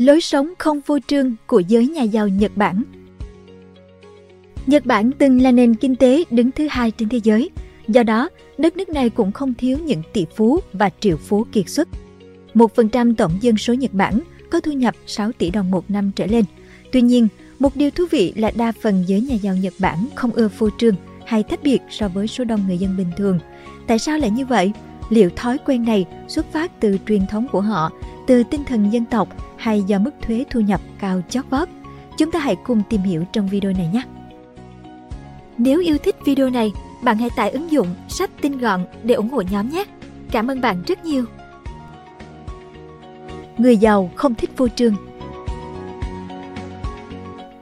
Lối sống không vô trương của giới nhà giàu Nhật Bản Nhật Bản từng là nền kinh tế đứng thứ hai trên thế giới. Do đó, đất nước này cũng không thiếu những tỷ phú và triệu phú kiệt xuất. Một phần trăm tổng dân số Nhật Bản có thu nhập 6 tỷ đồng một năm trở lên. Tuy nhiên, một điều thú vị là đa phần giới nhà giàu Nhật Bản không ưa phô trương hay tách biệt so với số đông người dân bình thường. Tại sao lại như vậy? Liệu thói quen này xuất phát từ truyền thống của họ, từ tinh thần dân tộc hay do mức thuế thu nhập cao chót vót? Chúng ta hãy cùng tìm hiểu trong video này nhé! Nếu yêu thích video này, bạn hãy tải ứng dụng sách tin gọn để ủng hộ nhóm nhé. Cảm ơn bạn rất nhiều. Người giàu không thích vô trương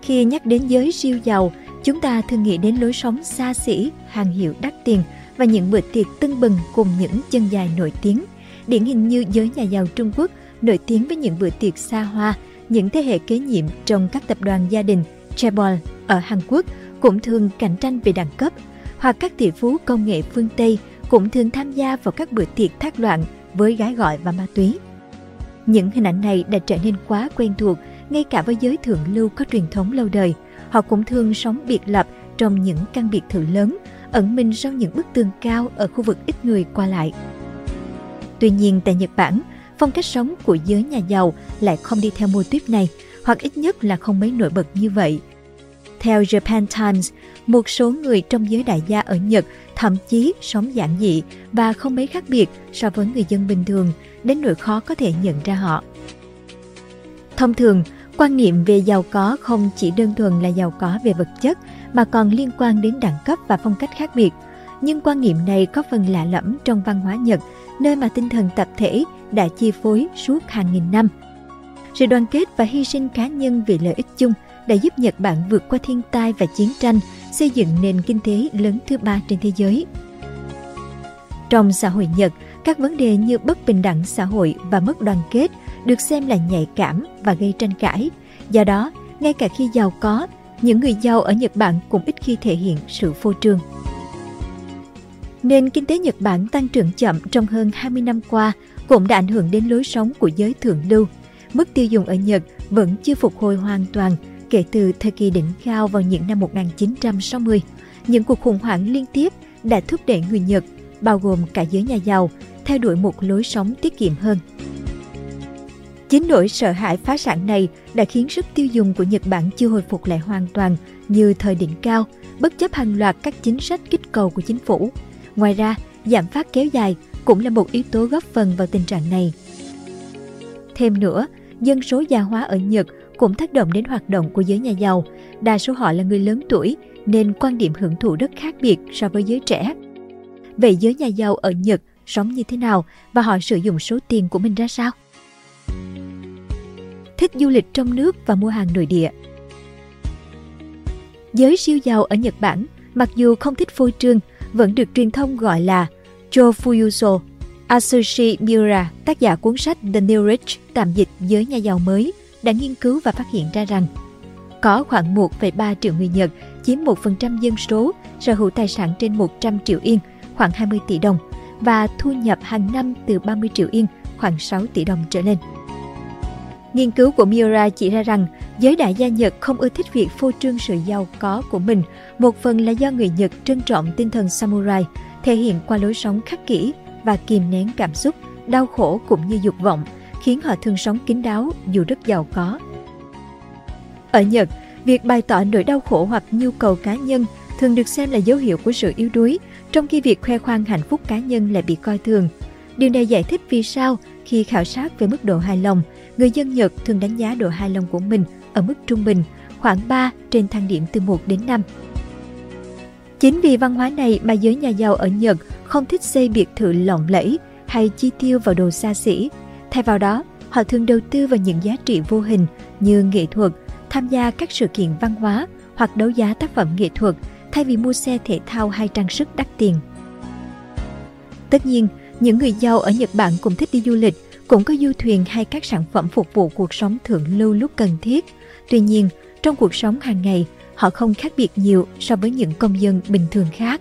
Khi nhắc đến giới siêu giàu, chúng ta thường nghĩ đến lối sống xa xỉ, hàng hiệu đắt tiền và những bữa tiệc tưng bừng cùng những chân dài nổi tiếng. Điển hình như giới nhà giàu Trung Quốc nổi tiếng với những bữa tiệc xa hoa, những thế hệ kế nhiệm trong các tập đoàn gia đình Chaebol ở Hàn Quốc cũng thường cạnh tranh về đẳng cấp, hoặc các tỷ phú công nghệ phương Tây cũng thường tham gia vào các bữa tiệc thác loạn với gái gọi và ma túy. Những hình ảnh này đã trở nên quá quen thuộc ngay cả với giới thượng lưu có truyền thống lâu đời. Họ cũng thường sống biệt lập trong những căn biệt thự lớn, ẩn mình sau những bức tường cao ở khu vực ít người qua lại. Tuy nhiên tại Nhật Bản, phong cách sống của giới nhà giàu lại không đi theo mô típ này, hoặc ít nhất là không mấy nổi bật như vậy. Theo Japan Times, một số người trong giới đại gia ở Nhật thậm chí sống giản dị và không mấy khác biệt so với người dân bình thường, đến nỗi khó có thể nhận ra họ. Thông thường, quan niệm về giàu có không chỉ đơn thuần là giàu có về vật chất mà còn liên quan đến đẳng cấp và phong cách khác biệt. Nhưng quan niệm này có phần lạ lẫm trong văn hóa Nhật, nơi mà tinh thần tập thể đã chi phối suốt hàng nghìn năm. Sự đoàn kết và hy sinh cá nhân vì lợi ích chung – đã giúp Nhật Bản vượt qua thiên tai và chiến tranh, xây dựng nền kinh tế lớn thứ ba trên thế giới. Trong xã hội Nhật, các vấn đề như bất bình đẳng xã hội và mất đoàn kết được xem là nhạy cảm và gây tranh cãi. Do đó, ngay cả khi giàu có, những người giàu ở Nhật Bản cũng ít khi thể hiện sự phô trương. Nền kinh tế Nhật Bản tăng trưởng chậm trong hơn 20 năm qua cũng đã ảnh hưởng đến lối sống của giới thượng lưu. Mức tiêu dùng ở Nhật vẫn chưa phục hồi hoàn toàn kể từ thời kỳ đỉnh cao vào những năm 1960. Những cuộc khủng hoảng liên tiếp đã thúc đẩy người Nhật, bao gồm cả giới nhà giàu, theo đuổi một lối sống tiết kiệm hơn. Chính nỗi sợ hãi phá sản này đã khiến sức tiêu dùng của Nhật Bản chưa hồi phục lại hoàn toàn như thời đỉnh cao, bất chấp hàng loạt các chính sách kích cầu của chính phủ. Ngoài ra, giảm phát kéo dài cũng là một yếu tố góp phần vào tình trạng này. Thêm nữa, dân số già hóa ở Nhật cũng tác động đến hoạt động của giới nhà giàu. Đa số họ là người lớn tuổi nên quan điểm hưởng thụ rất khác biệt so với giới trẻ. Vậy giới nhà giàu ở Nhật sống như thế nào và họ sử dụng số tiền của mình ra sao? Thích du lịch trong nước và mua hàng nội địa Giới siêu giàu ở Nhật Bản, mặc dù không thích phô trương, vẫn được truyền thông gọi là Chofuyuso. Atsushi Miura, tác giả cuốn sách The New Rich, tạm dịch giới nhà giàu mới, đã nghiên cứu và phát hiện ra rằng có khoảng 1,3 triệu người Nhật chiếm 1% dân số sở hữu tài sản trên 100 triệu yên, khoảng 20 tỷ đồng, và thu nhập hàng năm từ 30 triệu yên, khoảng 6 tỷ đồng trở lên. Nghiên cứu của Miura chỉ ra rằng giới đại gia Nhật không ưa thích việc phô trương sự giàu có của mình, một phần là do người Nhật trân trọng tinh thần samurai, thể hiện qua lối sống khắc kỷ và kìm nén cảm xúc, đau khổ cũng như dục vọng – khiến họ thường sống kín đáo dù rất giàu có. Ở Nhật, việc bày tỏ nỗi đau khổ hoặc nhu cầu cá nhân thường được xem là dấu hiệu của sự yếu đuối, trong khi việc khoe khoang hạnh phúc cá nhân lại bị coi thường. Điều này giải thích vì sao khi khảo sát về mức độ hài lòng, người dân Nhật thường đánh giá độ hài lòng của mình ở mức trung bình, khoảng 3 trên thang điểm từ 1 đến 5. Chính vì văn hóa này mà giới nhà giàu ở Nhật không thích xây biệt thự lộng lẫy hay chi tiêu vào đồ xa xỉ Thay vào đó, họ thường đầu tư vào những giá trị vô hình như nghệ thuật, tham gia các sự kiện văn hóa hoặc đấu giá tác phẩm nghệ thuật thay vì mua xe thể thao hay trang sức đắt tiền. Tất nhiên, những người giàu ở Nhật Bản cũng thích đi du lịch, cũng có du thuyền hay các sản phẩm phục vụ cuộc sống thượng lưu lúc cần thiết. Tuy nhiên, trong cuộc sống hàng ngày, họ không khác biệt nhiều so với những công dân bình thường khác.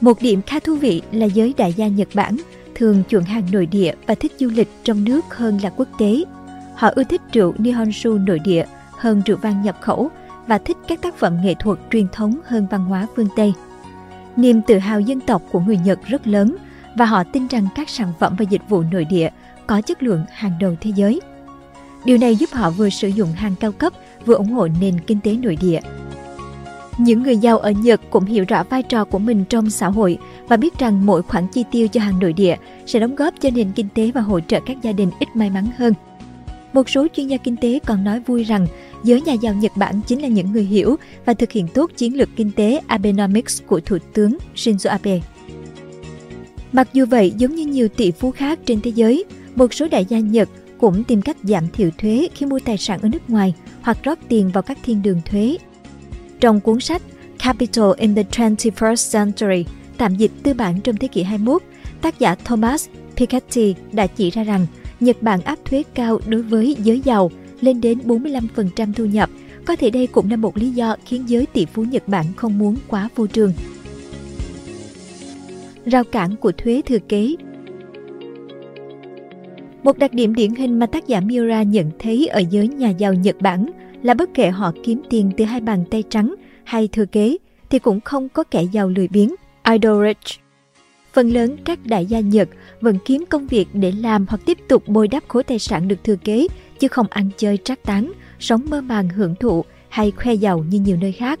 Một điểm khá thú vị là giới đại gia Nhật Bản thường chuộng hàng nội địa và thích du lịch trong nước hơn là quốc tế. Họ ưa thích rượu Nihonshu nội địa hơn rượu vang nhập khẩu và thích các tác phẩm nghệ thuật truyền thống hơn văn hóa phương Tây. Niềm tự hào dân tộc của người Nhật rất lớn và họ tin rằng các sản phẩm và dịch vụ nội địa có chất lượng hàng đầu thế giới. Điều này giúp họ vừa sử dụng hàng cao cấp, vừa ủng hộ nền kinh tế nội địa. Những người giàu ở Nhật cũng hiểu rõ vai trò của mình trong xã hội và biết rằng mỗi khoản chi tiêu cho hàng nội địa sẽ đóng góp cho nền kinh tế và hỗ trợ các gia đình ít may mắn hơn. Một số chuyên gia kinh tế còn nói vui rằng giới nhà giàu Nhật Bản chính là những người hiểu và thực hiện tốt chiến lược kinh tế Abenomics của Thủ tướng Shinzo Abe. Mặc dù vậy, giống như nhiều tỷ phú khác trên thế giới, một số đại gia Nhật cũng tìm cách giảm thiểu thuế khi mua tài sản ở nước ngoài hoặc rót tiền vào các thiên đường thuế. Trong cuốn sách Capital in the 21st Century, tạm dịch tư bản trong thế kỷ 21, tác giả Thomas Piketty đã chỉ ra rằng Nhật Bản áp thuế cao đối với giới giàu lên đến 45% thu nhập. Có thể đây cũng là một lý do khiến giới tỷ phú Nhật Bản không muốn quá vô trường. Rào cản của thuế thừa kế Một đặc điểm điển hình mà tác giả Miura nhận thấy ở giới nhà giàu Nhật Bản là bất kể họ kiếm tiền từ hai bàn tay trắng hay thừa kế thì cũng không có kẻ giàu lười biếng, idol rich. Phần lớn các đại gia Nhật vẫn kiếm công việc để làm hoặc tiếp tục bồi đắp khối tài sản được thừa kế, chứ không ăn chơi trác tán, sống mơ màng hưởng thụ hay khoe giàu như nhiều nơi khác.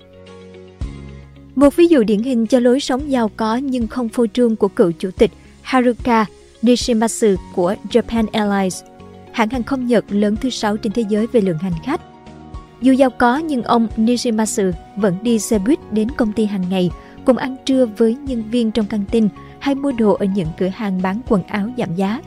Một ví dụ điển hình cho lối sống giàu có nhưng không phô trương của cựu chủ tịch Haruka Nishimatsu của Japan Airlines, hãng hàng không Nhật lớn thứ sáu trên thế giới về lượng hành khách. Dù giàu có nhưng ông Nishimatsu vẫn đi xe buýt đến công ty hàng ngày, cùng ăn trưa với nhân viên trong căng tin hay mua đồ ở những cửa hàng bán quần áo giảm giá.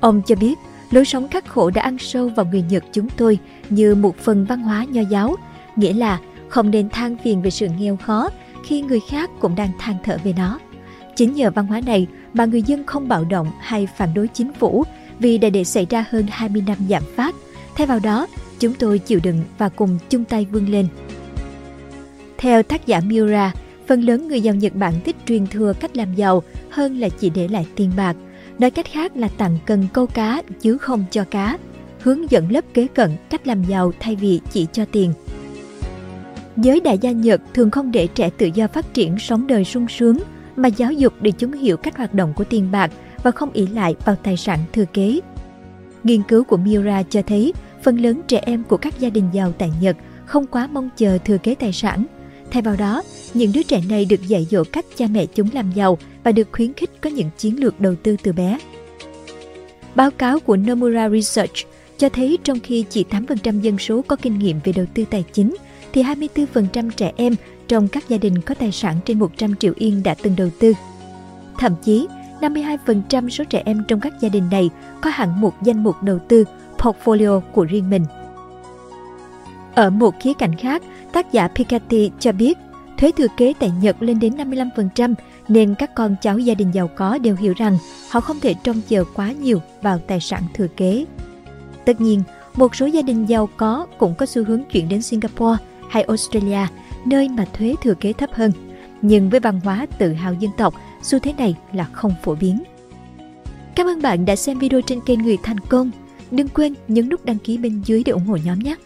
Ông cho biết, lối sống khắc khổ đã ăn sâu vào người Nhật chúng tôi như một phần văn hóa nho giáo, nghĩa là không nên than phiền về sự nghèo khó khi người khác cũng đang than thở về nó. Chính nhờ văn hóa này mà người dân không bạo động hay phản đối chính phủ vì đã để xảy ra hơn 20 năm giảm phát. Thay vào đó, chúng tôi chịu đựng và cùng chung tay vươn lên. Theo tác giả Miura, phần lớn người giàu Nhật Bản thích truyền thừa cách làm giàu hơn là chỉ để lại tiền bạc. Nói cách khác là tặng cần câu cá chứ không cho cá. Hướng dẫn lớp kế cận cách làm giàu thay vì chỉ cho tiền. Giới đại gia Nhật thường không để trẻ tự do phát triển sống đời sung sướng, mà giáo dục để chúng hiểu cách hoạt động của tiền bạc và không ỷ lại vào tài sản thừa kế. Nghiên cứu của Miura cho thấy phần lớn trẻ em của các gia đình giàu tại Nhật không quá mong chờ thừa kế tài sản. Thay vào đó, những đứa trẻ này được dạy dỗ cách cha mẹ chúng làm giàu và được khuyến khích có những chiến lược đầu tư từ bé. Báo cáo của Nomura Research cho thấy trong khi chỉ 8% dân số có kinh nghiệm về đầu tư tài chính, thì 24% trẻ em trong các gia đình có tài sản trên 100 triệu yên đã từng đầu tư. Thậm chí, 52% số trẻ em trong các gia đình này có hẳn một danh mục đầu tư portfolio của riêng mình. Ở một khía cạnh khác, tác giả Piketty cho biết thuế thừa kế tại Nhật lên đến 55% nên các con cháu gia đình giàu có đều hiểu rằng họ không thể trông chờ quá nhiều vào tài sản thừa kế. Tất nhiên, một số gia đình giàu có cũng có xu hướng chuyển đến Singapore hay Australia, nơi mà thuế thừa kế thấp hơn. Nhưng với văn hóa tự hào dân tộc, xu thế này là không phổ biến. Cảm ơn bạn đã xem video trên kênh Người Thành Công. Đừng quên nhấn nút đăng ký bên dưới để ủng hộ nhóm nhé!